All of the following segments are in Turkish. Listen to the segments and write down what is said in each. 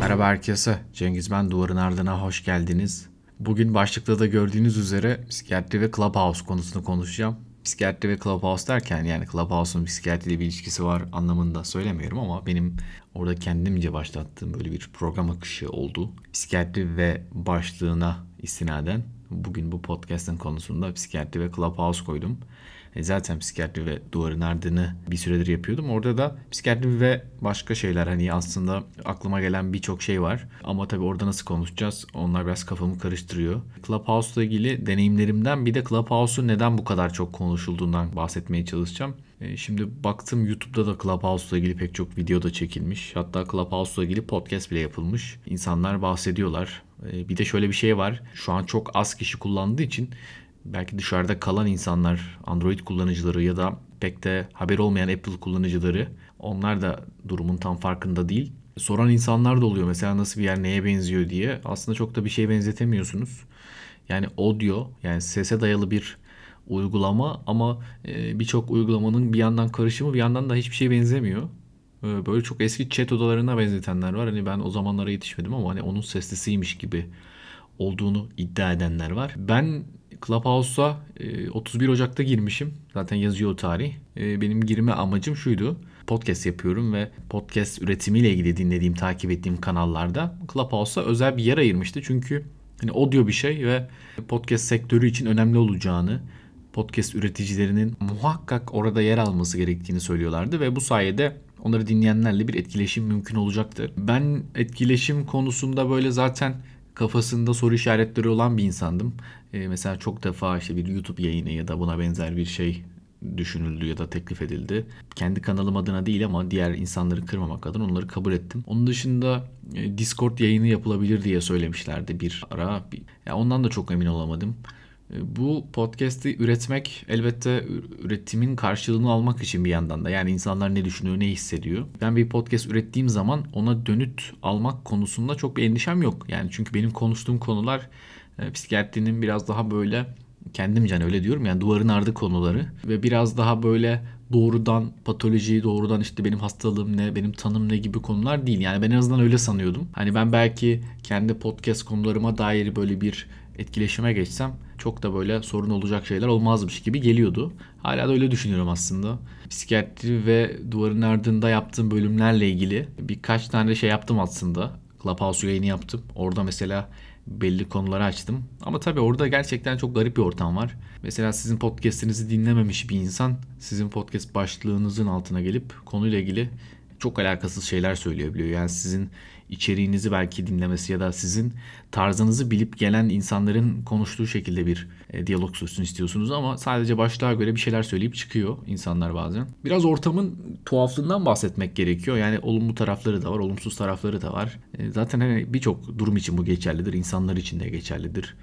Merhaba herkese. Cengiz ben Duvarın Ardına hoş geldiniz. Bugün başlıkta da gördüğünüz üzere psikiyatri ve Clubhouse konusunu konuşacağım. Psikiyatri ve Clubhouse derken yani Clubhouse'un psikiyatriyle bir ilişkisi var anlamında söylemiyorum ama benim orada kendimce başlattığım böyle bir program akışı oldu. Psikiyatri ve başlığına istinaden bugün bu podcast'ın konusunda psikiyatri ve Clubhouse koydum. E, zaten psikiyatri ve duvarın ardını bir süredir yapıyordum. Orada da psikiyatri ve başka şeyler hani aslında aklıma gelen birçok şey var. Ama tabii orada nasıl konuşacağız onlar biraz kafamı karıştırıyor. Clubhouse ile ilgili deneyimlerimden bir de Clubhouse'un neden bu kadar çok konuşulduğundan bahsetmeye çalışacağım. E, şimdi baktım YouTube'da da Clubhouse ile ilgili pek çok video da çekilmiş. Hatta Clubhouse ile ilgili podcast bile yapılmış. İnsanlar bahsediyorlar. E, bir de şöyle bir şey var. Şu an çok az kişi kullandığı için belki dışarıda kalan insanlar, Android kullanıcıları ya da pek de haber olmayan Apple kullanıcıları onlar da durumun tam farkında değil. Soran insanlar da oluyor mesela nasıl bir yer neye benziyor diye. Aslında çok da bir şeye benzetemiyorsunuz. Yani audio yani sese dayalı bir uygulama ama e, birçok uygulamanın bir yandan karışımı bir yandan da hiçbir şeye benzemiyor. E, böyle çok eski chat odalarına benzetenler var. Hani ben o zamanlara yetişmedim ama hani onun seslisiymiş gibi olduğunu iddia edenler var. Ben Clubhouse'a 31 e, Ocak'ta girmişim. Zaten yazıyor o tarih. E, benim girme amacım şuydu. Podcast yapıyorum ve podcast üretimiyle ilgili dinlediğim, takip ettiğim kanallarda Clubhouse'a özel bir yer ayırmıştı. Çünkü hani audio bir şey ve podcast sektörü için önemli olacağını, podcast üreticilerinin muhakkak orada yer alması gerektiğini söylüyorlardı ve bu sayede onları dinleyenlerle bir etkileşim mümkün olacaktı. Ben etkileşim konusunda böyle zaten kafasında soru işaretleri olan bir insandım. E, mesela çok defa işte bir YouTube yayını ya da buna benzer bir şey düşünüldü ya da teklif edildi. Kendi kanalım adına değil ama diğer insanları kırmamak adına onları kabul ettim. Onun dışında e, Discord yayını yapılabilir diye söylemişlerdi bir ara. Ya ondan da çok emin olamadım. E, bu podcast'i üretmek elbette üretimin karşılığını almak için bir yandan da. Yani insanlar ne düşünüyor, ne hissediyor. Ben bir podcast ürettiğim zaman ona dönüt almak konusunda çok bir endişem yok. Yani çünkü benim konuştuğum konular e, psikiyatrinin biraz daha böyle kendimce hani öyle diyorum yani duvarın ardı konuları ve biraz daha böyle doğrudan patoloji, doğrudan işte benim hastalığım ne, benim tanım ne gibi konular değil. Yani ben en azından öyle sanıyordum. Hani ben belki kendi podcast konularıma dair böyle bir etkileşime geçsem çok da böyle sorun olacak şeyler olmazmış gibi geliyordu. Hala da öyle düşünüyorum aslında. Psikiyatri ve duvarın ardında yaptığım bölümlerle ilgili birkaç tane şey yaptım aslında. Clubhouse yayını yaptım. Orada mesela belli konuları açtım. Ama tabii orada gerçekten çok garip bir ortam var. Mesela sizin podcast'inizi dinlememiş bir insan sizin podcast başlığınızın altına gelip konuyla ilgili çok alakasız şeyler söyleyebiliyor. Yani sizin içeriğinizi belki dinlemesi ya da sizin tarzınızı bilip gelen insanların konuştuğu şekilde bir e, diyalog sürsün istiyorsunuz ama sadece başlığa göre bir şeyler söyleyip çıkıyor insanlar bazen. Biraz ortamın tuhaflığından bahsetmek gerekiyor. Yani olumlu tarafları da var, olumsuz tarafları da var. E, zaten hani birçok durum için bu geçerlidir, insanlar için de geçerlidir.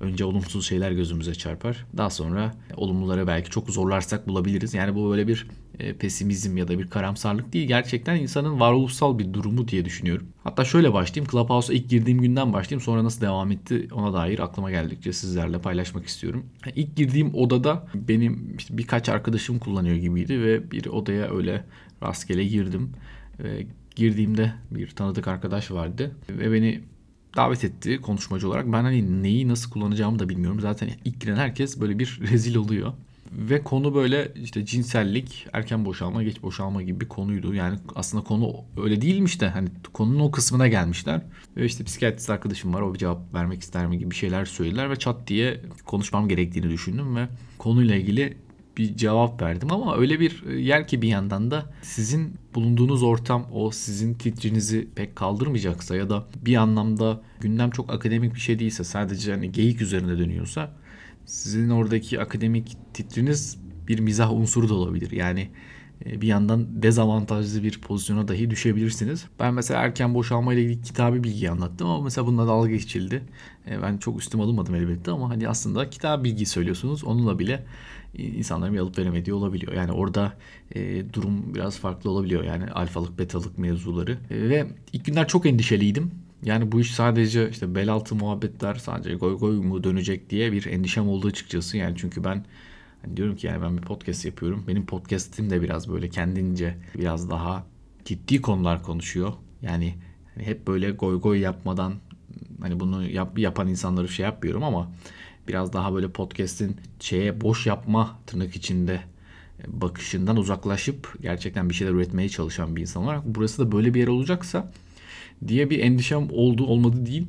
Önce olumsuz şeyler gözümüze çarpar. Daha sonra olumluları belki çok zorlarsak bulabiliriz. Yani bu böyle bir e, pesimizm ya da bir karamsarlık değil. Gerçekten insanın varoluşsal bir durumu diye düşünüyorum. Hatta şöyle başlayayım. Clubhouse'a ilk girdiğim günden başlayayım. Sonra nasıl devam etti ona dair aklıma geldikçe sizlerle paylaşmak istiyorum. İlk girdiğim odada benim işte birkaç arkadaşım kullanıyor gibiydi ve bir odaya öyle rastgele girdim. Ve girdiğimde bir tanıdık arkadaş vardı ve beni davet etti konuşmacı olarak. Ben hani neyi nasıl kullanacağımı da bilmiyorum. Zaten ilk giren herkes böyle bir rezil oluyor. Ve konu böyle işte cinsellik, erken boşalma, geç boşalma gibi bir konuydu. Yani aslında konu öyle değilmiş de hani konunun o kısmına gelmişler. Ve işte psikiyatrist arkadaşım var o bir cevap vermek ister mi gibi şeyler söylediler ve çat diye konuşmam gerektiğini düşündüm ve konuyla ilgili bir cevap verdim ama öyle bir yer ki bir yandan da sizin bulunduğunuz ortam o sizin titrinizi pek kaldırmayacaksa ya da bir anlamda gündem çok akademik bir şey değilse sadece hani geyik üzerine dönüyorsa sizin oradaki akademik titriniz bir mizah unsuru da olabilir. Yani e, bir yandan dezavantajlı bir pozisyona dahi düşebilirsiniz. Ben mesela erken boşalma ile ilgili kitabı bilgi anlattım ama mesela bununla dalga geçildi. E, ben çok üstüm alınmadım elbette ama hani aslında kitap bilgi söylüyorsunuz. Onunla bile insanların bir alıp veremediği olabiliyor. Yani orada e, durum biraz farklı olabiliyor. Yani alfalık, betalık mevzuları. E, ve ilk günler çok endişeliydim. Yani bu iş sadece işte bel altı muhabbetler sadece goy goy mu dönecek diye bir endişem oldu açıkçası. Yani çünkü ben hani diyorum ki yani ben bir podcast yapıyorum. Benim podcast'im de biraz böyle kendince biraz daha ciddi konular konuşuyor. Yani hani hep böyle goy goy yapmadan hani bunu yap, yapan insanları şey yapmıyorum ama biraz daha böyle podcast'in şeye boş yapma tırnak içinde bakışından uzaklaşıp gerçekten bir şeyler üretmeye çalışan bir insan olarak burası da böyle bir yer olacaksa diye bir endişem oldu olmadı değil.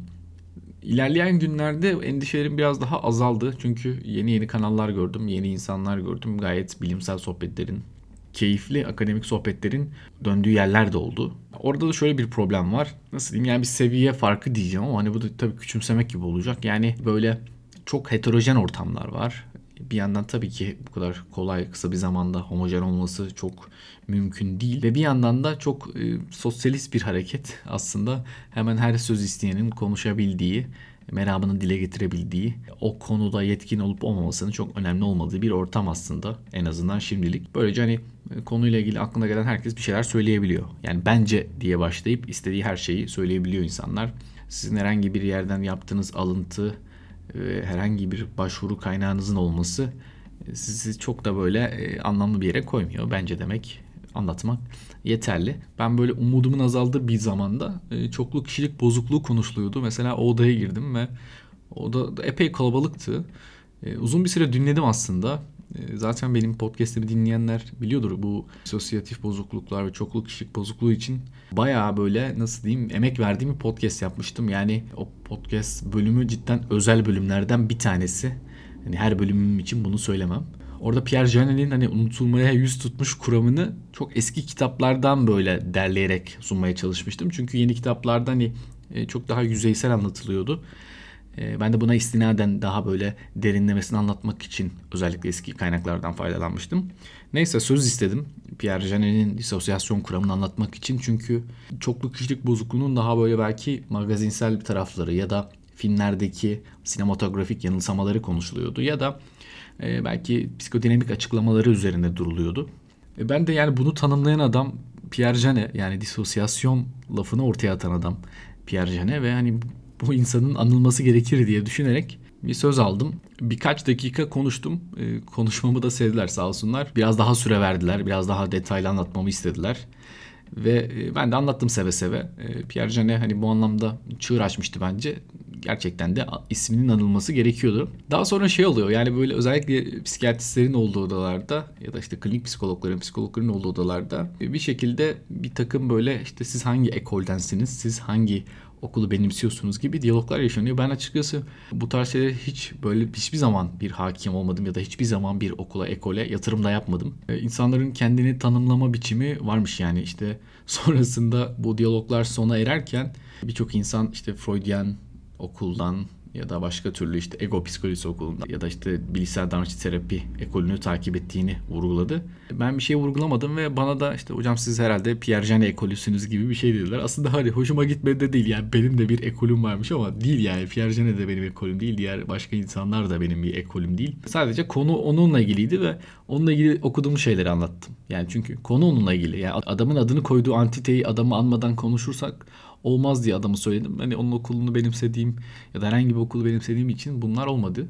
İlerleyen günlerde endişelerim biraz daha azaldı. Çünkü yeni yeni kanallar gördüm, yeni insanlar gördüm. Gayet bilimsel sohbetlerin, keyifli akademik sohbetlerin döndüğü yerler de oldu. Orada da şöyle bir problem var. Nasıl diyeyim yani bir seviye farkı diyeceğim ama hani bu da tabii küçümsemek gibi olacak. Yani böyle çok heterojen ortamlar var bir yandan tabii ki bu kadar kolay kısa bir zamanda homojen olması çok mümkün değil ve bir yandan da çok e, sosyalist bir hareket aslında hemen her söz isteyenin konuşabildiği meramını dile getirebildiği, o konuda yetkin olup olmamasının çok önemli olmadığı bir ortam aslında en azından şimdilik. Böylece hani e, konuyla ilgili aklına gelen herkes bir şeyler söyleyebiliyor. Yani bence diye başlayıp istediği her şeyi söyleyebiliyor insanlar. Sizin herhangi bir yerden yaptığınız alıntı herhangi bir başvuru kaynağınızın olması e, sizi çok da böyle e, anlamlı bir yere koymuyor. Bence demek anlatmak yeterli. Ben böyle umudumun azaldığı bir zamanda çoklu kişilik bozukluğu konuşuluyordu. Mesela o odaya girdim ve oda epey kalabalıktı. Uzun bir süre dinledim aslında. Ee, zaten benim podcast'imi dinleyenler biliyordur bu sosyatif bozukluklar ve çokluk kişilik bozukluğu için bayağı böyle nasıl diyeyim emek verdiğim bir podcast yapmıştım. Yani o podcast bölümü cidden özel bölümlerden bir tanesi. Hani her bölümüm için bunu söylemem. Orada Pierre Janet'in hani unutulmaya yüz tutmuş kuramını çok eski kitaplardan böyle derleyerek sunmaya çalışmıştım. Çünkü yeni kitaplarda hani e, çok daha yüzeysel anlatılıyordu. Ee, ben de buna istinaden daha böyle derinlemesini anlatmak için özellikle eski kaynaklardan faydalanmıştım. Neyse söz istedim. Pierre Janet'in disosyasyon kuramını anlatmak için. Çünkü çoklu kişilik bozukluğunun daha böyle belki magazinsel bir tarafları ya da filmlerdeki sinematografik yanılsamaları konuşuluyordu. Ya da e, belki psikodinamik açıklamaları üzerinde duruluyordu. E, ben de yani bunu tanımlayan adam Pierre Janet yani disosyasyon lafını ortaya atan adam Pierre Janet ve hani bu insanın anılması gerekir diye düşünerek bir söz aldım. Birkaç dakika konuştum. E, konuşmamı da sevdiler sağ olsunlar. Biraz daha süre verdiler. Biraz daha detaylı anlatmamı istediler. Ve e, ben de anlattım seve seve. E, Pierre Janet hani bu anlamda çığır açmıştı bence. Gerçekten de isminin anılması gerekiyordu. Daha sonra şey oluyor yani böyle özellikle psikiyatristlerin olduğu odalarda ya da işte klinik psikologların, psikologların olduğu odalarda bir şekilde bir takım böyle işte siz hangi ekoldensiniz, siz hangi okulu benimsiyorsunuz gibi diyaloglar yaşanıyor. Ben açıkçası bu tarz şeylere hiç böyle hiçbir zaman bir hakim olmadım ya da hiçbir zaman bir okula, ekole yatırım da yapmadım. Ee, insanların kendini tanımlama biçimi varmış yani işte sonrasında bu diyaloglar sona ererken birçok insan işte Freudian okuldan ya da başka türlü işte ego psikolojisi okulunda ya da işte bilişsel davranışçı terapi ekolünü takip ettiğini vurguladı. Ben bir şey vurgulamadım ve bana da işte hocam siz herhalde Pierre Janet ekolüsünüz gibi bir şey dediler. Aslında hani hoşuma gitmedi de değil yani benim de bir ekolüm varmış ama değil yani Pierre Janet de benim ekolüm değil. Diğer başka insanlar da benim bir ekolüm değil. Sadece konu onunla ilgiliydi ve onunla ilgili okuduğum şeyleri anlattım. Yani çünkü konu onunla ilgili. Yani adamın adını koyduğu antiteyi adamı anmadan konuşursak olmaz diye adamı söyledim. Hani onun okulunu benimsediğim ya da herhangi bir okulu benimsediğim için bunlar olmadı.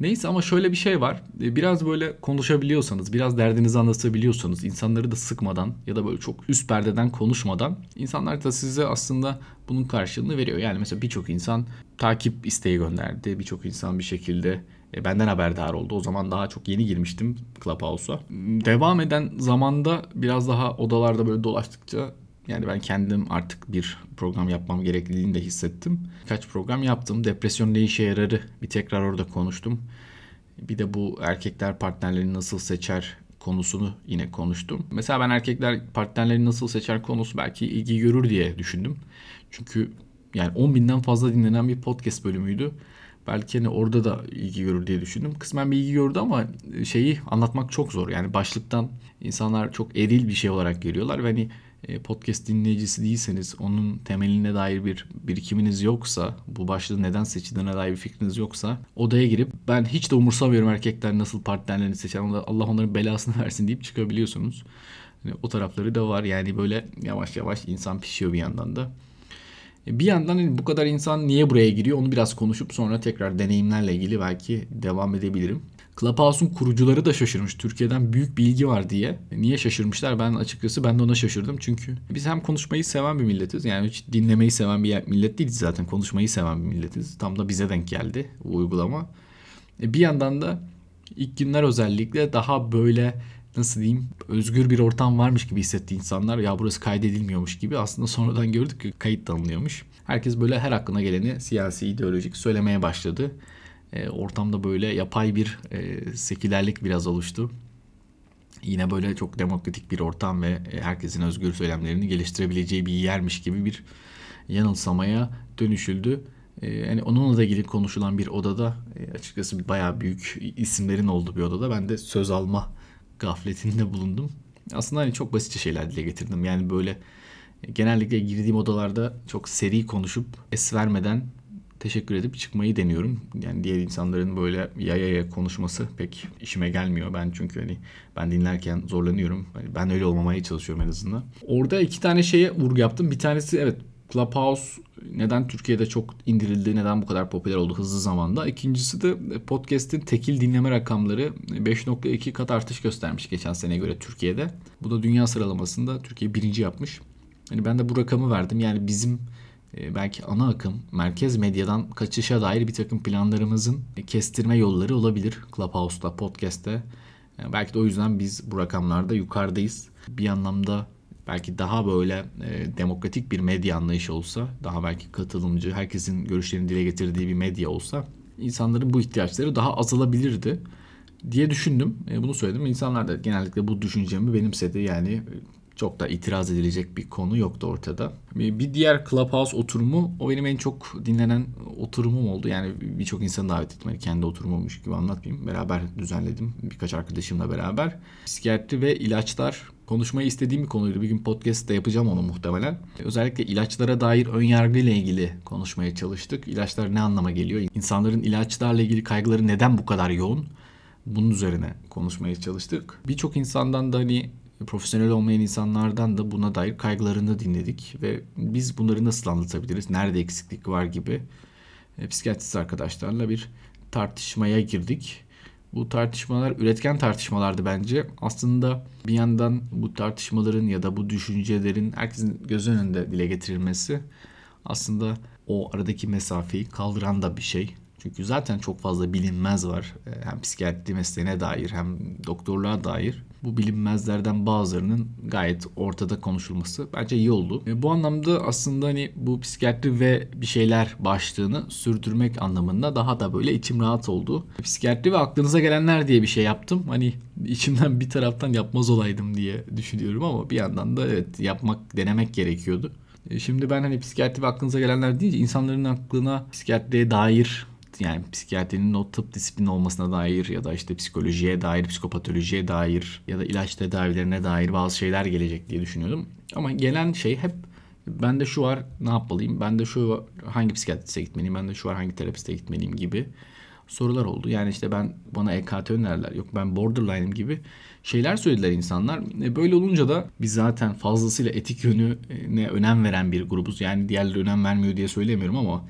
Neyse ama şöyle bir şey var. E, biraz böyle konuşabiliyorsanız, biraz derdinizi anlatabiliyorsanız, insanları da sıkmadan ya da böyle çok üst perdeden konuşmadan insanlar da size aslında bunun karşılığını veriyor. Yani mesela birçok insan takip isteği gönderdi. Birçok insan bir şekilde e, benden haberdar oldu. O zaman daha çok yeni girmiştim Clubhouse'a. Devam eden zamanda biraz daha odalarda böyle dolaştıkça yani ben kendim artık bir program yapmam gerekliliğini de hissettim. Kaç program yaptım. Depresyon ne işe yararı bir tekrar orada konuştum. Bir de bu erkekler partnerlerini nasıl seçer konusunu yine konuştum. Mesela ben erkekler partnerlerini nasıl seçer konusu belki ilgi görür diye düşündüm. Çünkü yani 10 binden fazla dinlenen bir podcast bölümüydü. Belki hani orada da ilgi görür diye düşündüm. Kısmen bir ilgi gördü ama şeyi anlatmak çok zor. Yani başlıktan insanlar çok eril bir şey olarak geliyorlar ve hani podcast dinleyicisi değilseniz, onun temeline dair bir birikiminiz yoksa, bu başlığı neden seçildiğine dair bir fikriniz yoksa odaya girip ben hiç de umursamıyorum erkekler nasıl partnerlerini seçer, Allah onların belasını versin deyip çıkabiliyorsunuz. Yani o tarafları da var yani böyle yavaş yavaş insan pişiyor bir yandan da. E, bir yandan hani bu kadar insan niye buraya giriyor onu biraz konuşup sonra tekrar deneyimlerle ilgili belki devam edebilirim. Clubhouse'un kurucuları da şaşırmış. Türkiye'den büyük bilgi var diye. Niye şaşırmışlar? Ben açıkçası ben de ona şaşırdım. Çünkü biz hem konuşmayı seven bir milletiz. Yani hiç dinlemeyi seven bir millet değiliz zaten. Konuşmayı seven bir milletiz. Tam da bize denk geldi bu uygulama. E, bir yandan da ilk günler özellikle daha böyle nasıl diyeyim özgür bir ortam varmış gibi hissetti insanlar. Ya burası kaydedilmiyormuş gibi. Aslında sonradan gördük ki kayıt da alınıyormuş. Herkes böyle her aklına geleni siyasi, ideolojik söylemeye başladı. E, ortamda böyle yapay bir e, sekülerlik biraz oluştu. Yine böyle çok demokratik bir ortam ve e, herkesin özgür söylemlerini geliştirebileceği bir yermiş gibi bir yanılsamaya dönüşüldü. E, yani onunla da ilgili konuşulan bir odada e, açıkçası bayağı büyük isimlerin olduğu bir odada ben de söz alma gafletinde bulundum. Aslında hani çok basitçe şeyler dile getirdim. Yani böyle genellikle girdiğim odalarda çok seri konuşup es vermeden teşekkür edip çıkmayı deniyorum. Yani diğer insanların böyle yaya yaya konuşması pek işime gelmiyor. Ben çünkü hani ben dinlerken zorlanıyorum. Hani ben öyle olmamaya çalışıyorum en azından. Orada iki tane şeye vurgu yaptım. Bir tanesi evet Clubhouse neden Türkiye'de çok indirildi, neden bu kadar popüler oldu hızlı zamanda. İkincisi de podcast'in tekil dinleme rakamları 5.2 kat artış göstermiş geçen seneye göre Türkiye'de. Bu da dünya sıralamasında Türkiye birinci yapmış. Yani ben de bu rakamı verdim. Yani bizim e, belki ana akım merkez medyadan kaçışa dair bir takım planlarımızın kestirme yolları olabilir Clubhouse'da, podcast'te. Yani belki de o yüzden biz bu rakamlarda yukarıdayız. Bir anlamda belki daha böyle e, demokratik bir medya anlayışı olsa, daha belki katılımcı, herkesin görüşlerini dile getirdiği bir medya olsa insanların bu ihtiyaçları daha azalabilirdi diye düşündüm. E, bunu söyledim. İnsanlar da genellikle bu düşüncemi benimsedi. Yani çok da itiraz edilecek bir konu yoktu ortada. Bir diğer Clubhouse oturumu o benim en çok dinlenen oturumum oldu. Yani birçok insanı davet ettim. Yani kendi oturumummuş gibi anlatmayayım. Beraber düzenledim birkaç arkadaşımla beraber. Psikiyatri ve ilaçlar konuşmayı istediğim bir konuydu. Bir gün podcast'te yapacağım onu muhtemelen. Özellikle ilaçlara dair ön yargı ile ilgili konuşmaya çalıştık. İlaçlar ne anlama geliyor? İnsanların ilaçlarla ilgili kaygıları neden bu kadar yoğun? Bunun üzerine konuşmaya çalıştık. Birçok insandan da hani profesyonel olmayan insanlardan da buna dair kaygılarını dinledik ve biz bunları nasıl anlatabiliriz, nerede eksiklik var gibi e, psikiyatrist arkadaşlarla bir tartışmaya girdik. Bu tartışmalar üretken tartışmalardı bence. Aslında bir yandan bu tartışmaların ya da bu düşüncelerin herkesin göz önünde dile getirilmesi aslında o aradaki mesafeyi kaldıran da bir şey. Çünkü zaten çok fazla bilinmez var. E, hem psikiyatri mesleğine dair hem doktorluğa dair. Bu bilinmezlerden bazılarının gayet ortada konuşulması bence iyi oldu. E, bu anlamda aslında hani bu psikiyatri ve bir şeyler başlığını sürdürmek anlamında daha da böyle içim rahat oldu. Psikiyatri ve aklınıza gelenler diye bir şey yaptım. Hani içimden bir taraftan yapmaz olaydım diye düşünüyorum ama bir yandan da evet yapmak, denemek gerekiyordu. E, şimdi ben hani psikiyatri ve aklınıza gelenler deyince insanların aklına psikiyatriye dair yani psikiyatrinin o tıp disiplini olmasına dair ya da işte psikolojiye dair, psikopatolojiye dair ya da ilaç tedavilerine dair bazı şeyler gelecek diye düşünüyordum. Ama gelen şey hep ben de şu var ne yapmalıyım, ben de şu hangi psikiyatriste gitmeliyim, ben de şu var hangi terapiste gitmeliyim gibi sorular oldu. Yani işte ben bana EKT önerler, yok ben borderline'im gibi şeyler söylediler insanlar. E böyle olunca da biz zaten fazlasıyla etik yönüne önem veren bir grubuz. Yani diğerleri önem vermiyor diye söylemiyorum ama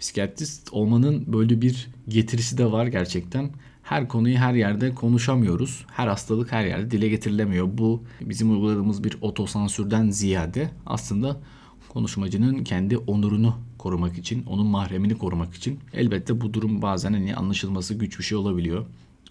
psikiyatrist olmanın böyle bir getirisi de var gerçekten. Her konuyu her yerde konuşamıyoruz. Her hastalık her yerde dile getirilemiyor. Bu bizim uyguladığımız bir otosansürden ziyade aslında konuşmacının kendi onurunu korumak için, onun mahremini korumak için. Elbette bu durum bazen hani anlaşılması güç bir şey olabiliyor.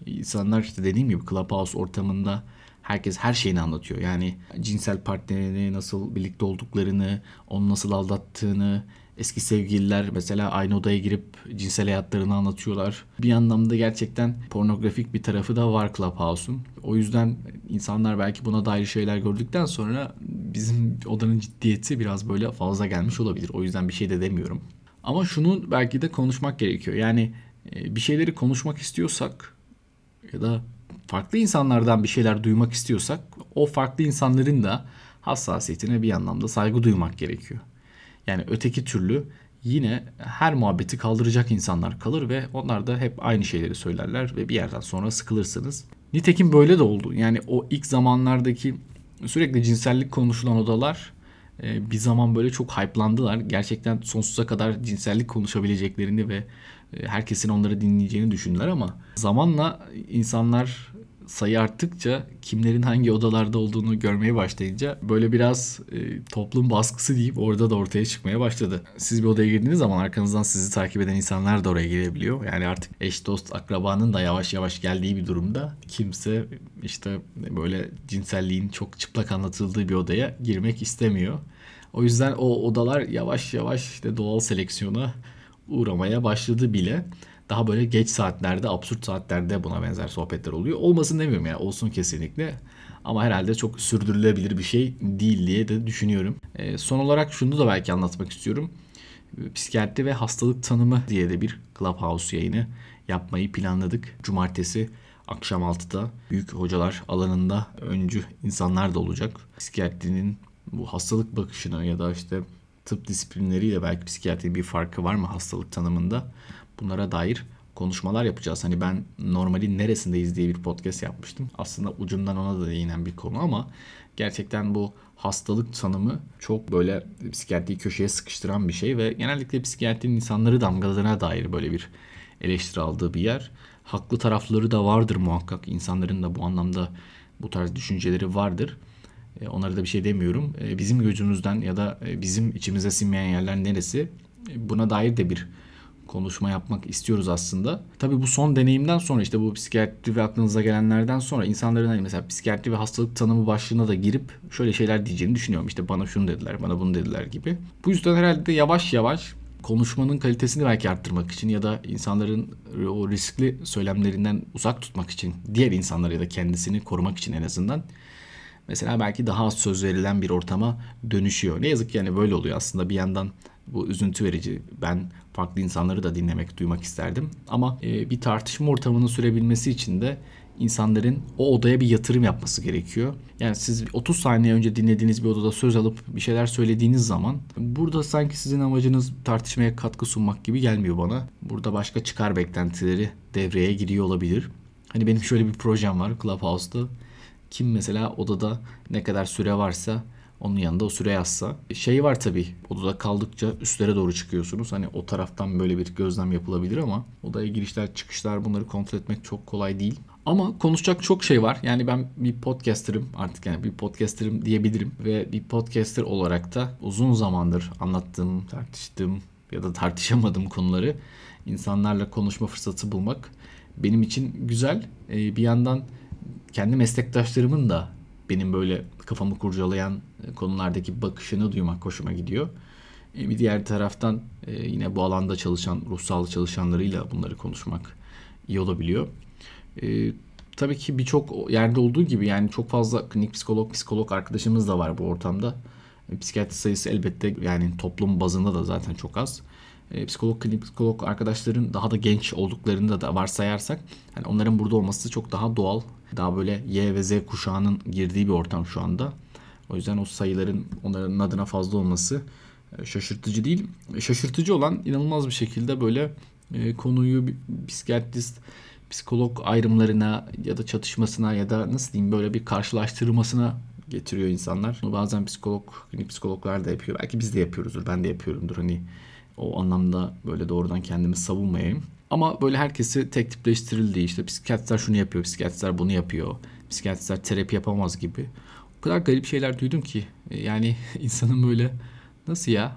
İnsanlar işte dediğim gibi Clubhouse ortamında herkes her şeyini anlatıyor. Yani cinsel partnerini nasıl birlikte olduklarını, onu nasıl aldattığını, Eski sevgililer mesela aynı odaya girip cinsel hayatlarını anlatıyorlar. Bir anlamda gerçekten pornografik bir tarafı da var Clubhouse'un. O yüzden insanlar belki buna dair şeyler gördükten sonra bizim odanın ciddiyeti biraz böyle fazla gelmiş olabilir. O yüzden bir şey de demiyorum. Ama şunu belki de konuşmak gerekiyor. Yani e, bir şeyleri konuşmak istiyorsak ya da farklı insanlardan bir şeyler duymak istiyorsak o farklı insanların da hassasiyetine bir anlamda saygı duymak gerekiyor. Yani öteki türlü yine her muhabbeti kaldıracak insanlar kalır ve onlar da hep aynı şeyleri söylerler ve bir yerden sonra sıkılırsınız. Nitekim böyle de oldu. Yani o ilk zamanlardaki sürekli cinsellik konuşulan odalar e, bir zaman böyle çok hype'landılar. Gerçekten sonsuza kadar cinsellik konuşabileceklerini ve e, herkesin onları dinleyeceğini düşündüler ama zamanla insanlar sayı arttıkça kimlerin hangi odalarda olduğunu görmeye başlayınca böyle biraz e, toplum baskısı deyip orada da ortaya çıkmaya başladı. Siz bir odaya girdiğiniz zaman arkanızdan sizi takip eden insanlar da oraya girebiliyor. Yani artık eş dost akrabanın da yavaş yavaş geldiği bir durumda kimse işte böyle cinselliğin çok çıplak anlatıldığı bir odaya girmek istemiyor. O yüzden o odalar yavaş yavaş işte doğal seleksiyona uğramaya başladı bile daha böyle geç saatlerde, absürt saatlerde buna benzer sohbetler oluyor. Olmasın demiyorum ya, olsun kesinlikle. Ama herhalde çok sürdürülebilir bir şey değil diye de düşünüyorum. E, son olarak şunu da belki anlatmak istiyorum. Psikiyatri ve hastalık tanımı diye de bir Clubhouse yayını yapmayı planladık. Cumartesi akşam 6'da büyük hocalar alanında öncü insanlar da olacak. Psikiyatrinin bu hastalık bakışına ya da işte tıp disiplinleriyle belki psikiyatrinin bir farkı var mı hastalık tanımında? Bunlara dair konuşmalar yapacağız. Hani ben normalin neresindeyiz diye bir podcast yapmıştım. Aslında ucundan ona da değinen bir konu ama gerçekten bu hastalık tanımı çok böyle psikiyatriyi köşeye sıkıştıran bir şey ve genellikle psikiyatrinin insanları damgaladığına dair böyle bir eleştiri aldığı bir yer. Haklı tarafları da vardır muhakkak. İnsanların da bu anlamda bu tarz düşünceleri vardır. E, onlara da bir şey demiyorum. E, bizim gözümüzden ya da e, bizim içimize sinmeyen yerler neresi? Buna dair de bir konuşma yapmak istiyoruz aslında. Tabii bu son deneyimden sonra işte bu psikiyatri ve aklınıza gelenlerden sonra insanların hani mesela psikiyatri ve hastalık tanımı başlığına da girip şöyle şeyler diyeceğini düşünüyorum. İşte bana şunu dediler, bana bunu dediler gibi. Bu yüzden herhalde yavaş yavaş konuşmanın kalitesini belki arttırmak için ya da insanların o riskli söylemlerinden uzak tutmak için diğer insanları ya da kendisini korumak için en azından mesela belki daha az söz verilen bir ortama dönüşüyor. Ne yazık ki yani böyle oluyor aslında bir yandan bu üzüntü verici. Ben farklı insanları da dinlemek, duymak isterdim. Ama e, bir tartışma ortamının sürebilmesi için de insanların o odaya bir yatırım yapması gerekiyor. Yani siz 30 saniye önce dinlediğiniz bir odada söz alıp bir şeyler söylediğiniz zaman burada sanki sizin amacınız tartışmaya katkı sunmak gibi gelmiyor bana. Burada başka çıkar beklentileri devreye giriyor olabilir. Hani benim şöyle bir projem var Clubhouse'da. Kim mesela odada ne kadar süre varsa onun yanında o süre yazsa. Şey var tabii odada kaldıkça üstlere doğru çıkıyorsunuz. Hani o taraftan böyle bir gözlem yapılabilir ama odaya girişler çıkışlar bunları kontrol etmek çok kolay değil. Ama konuşacak çok şey var. Yani ben bir podcaster'ım artık yani bir podcaster'ım diyebilirim. Ve bir podcaster olarak da uzun zamandır anlattığım, tartıştığım ya da tartışamadığım konuları insanlarla konuşma fırsatı bulmak benim için güzel. Ee, bir yandan kendi meslektaşlarımın da benim böyle kafamı kurcalayan e, konulardaki bakışını duymak hoşuma gidiyor. E, bir diğer taraftan e, yine bu alanda çalışan ruh çalışanlarıyla bunları konuşmak iyi olabiliyor. Tabii ki birçok yerde olduğu gibi yani çok fazla klinik psikolog, psikolog arkadaşımız da var bu ortamda. Psikiyatri sayısı elbette yani toplum bazında da zaten çok az. Psikolog, klinik psikolog arkadaşların daha da genç olduklarını da varsayarsak yani onların burada olması çok daha doğal daha böyle Y ve Z kuşağının girdiği bir ortam şu anda. O yüzden o sayıların onların adına fazla olması e, şaşırtıcı değil. E, şaşırtıcı olan inanılmaz bir şekilde böyle e, konuyu psikiyatrist, psikolog ayrımlarına ya da çatışmasına ya da nasıl diyeyim böyle bir karşılaştırmasına getiriyor insanlar. Bunu bazen psikolog, klinik psikologlar da yapıyor. Belki biz de yapıyoruzdur. Ben de yapıyorumdur. Hani o anlamda böyle doğrudan kendimi savunmayayım. Ama böyle herkesi tek tipleştirildi. İşte psikiyatristler şunu yapıyor, psikiyatristler bunu yapıyor. Psikiyatristler terapi yapamaz gibi. O kadar garip şeyler duydum ki. E, yani insanın böyle nasıl ya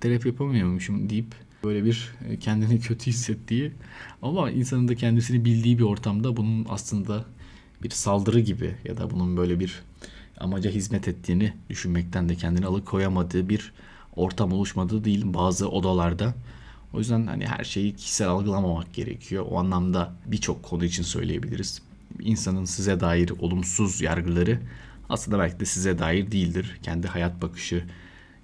terapi yapamıyormuşum deyip böyle bir e, kendini kötü hissettiği ama insanın da kendisini bildiği bir ortamda bunun aslında bir saldırı gibi ya da bunun böyle bir amaca hizmet ettiğini düşünmekten de kendini alıkoyamadığı bir ortam oluşmadığı değil bazı odalarda. O yüzden hani her şeyi kişisel algılamamak gerekiyor. O anlamda birçok konu için söyleyebiliriz. İnsanın size dair olumsuz yargıları aslında belki de size dair değildir. Kendi hayat bakışı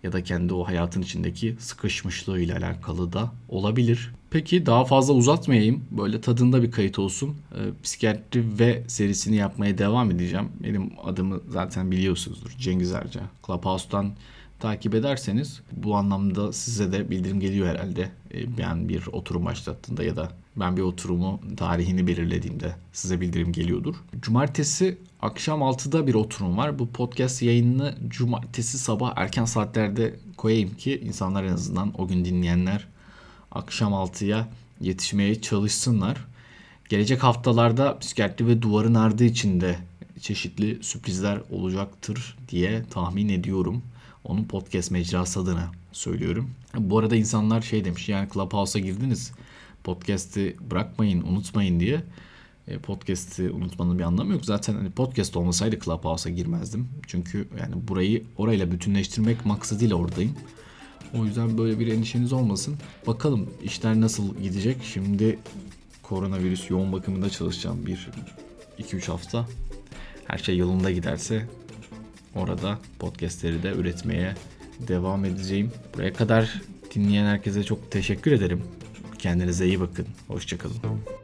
ya da kendi o hayatın içindeki sıkışmışlığıyla alakalı da olabilir. Peki daha fazla uzatmayayım. Böyle tadında bir kayıt olsun. Ee, Psikiyatri ve serisini yapmaya devam edeceğim. Benim adımı zaten biliyorsunuzdur. Cengiz Erca. Clubhouse'dan takip ederseniz bu anlamda size de bildirim geliyor herhalde. E, ben bir oturum başlattığında ya da ben bir oturumu tarihini belirlediğimde size bildirim geliyordur. Cumartesi akşam 6'da bir oturum var. Bu podcast yayınını cumartesi sabah erken saatlerde koyayım ki insanlar en azından o gün dinleyenler akşam 6'ya yetişmeye çalışsınlar. Gelecek haftalarda psikiyatri ve duvarın ardı içinde çeşitli sürprizler olacaktır diye tahmin ediyorum. Onun podcast mecrası adına söylüyorum. Bu arada insanlar şey demiş yani Clubhouse'a girdiniz podcast'i bırakmayın unutmayın diye. E, podcast'i unutmanın bir anlamı yok. Zaten hani podcast olmasaydı Clubhouse'a girmezdim. Çünkü yani burayı orayla bütünleştirmek maksadıyla oradayım. O yüzden böyle bir endişeniz olmasın. Bakalım işler nasıl gidecek. Şimdi koronavirüs yoğun bakımında çalışacağım bir 2-3 hafta. Her şey yolunda giderse orada podcastleri de üretmeye devam edeceğim. Buraya kadar dinleyen herkese çok teşekkür ederim. Kendinize iyi bakın. Hoşçakalın.